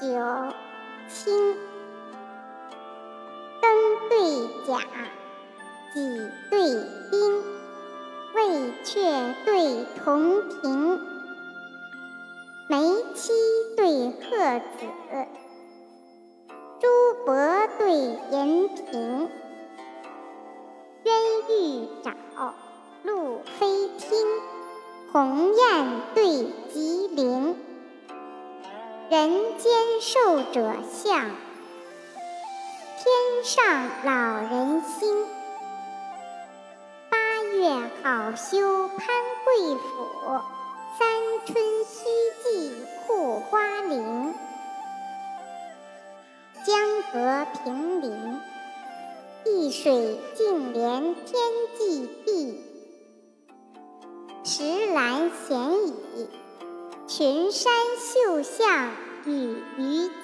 九清，庚对甲，己对丁，未阙对同庭，梅妻对鹤子，朱伯对银屏，鸳玉沼，鹭飞汀，鸿雁对吉林。人间寿者相，天上老人心。八月好修潘贵府，三春须记护花林。江河平林，碧水净连天际碧。石栏闲倚。群山秀象与鱼栖。